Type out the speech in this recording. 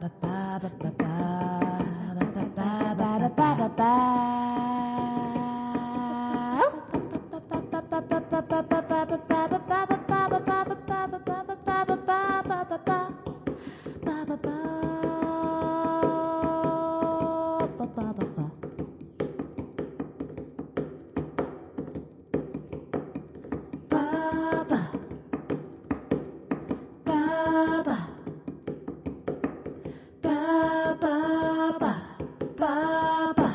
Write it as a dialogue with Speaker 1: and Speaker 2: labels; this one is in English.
Speaker 1: Bye bye. Ba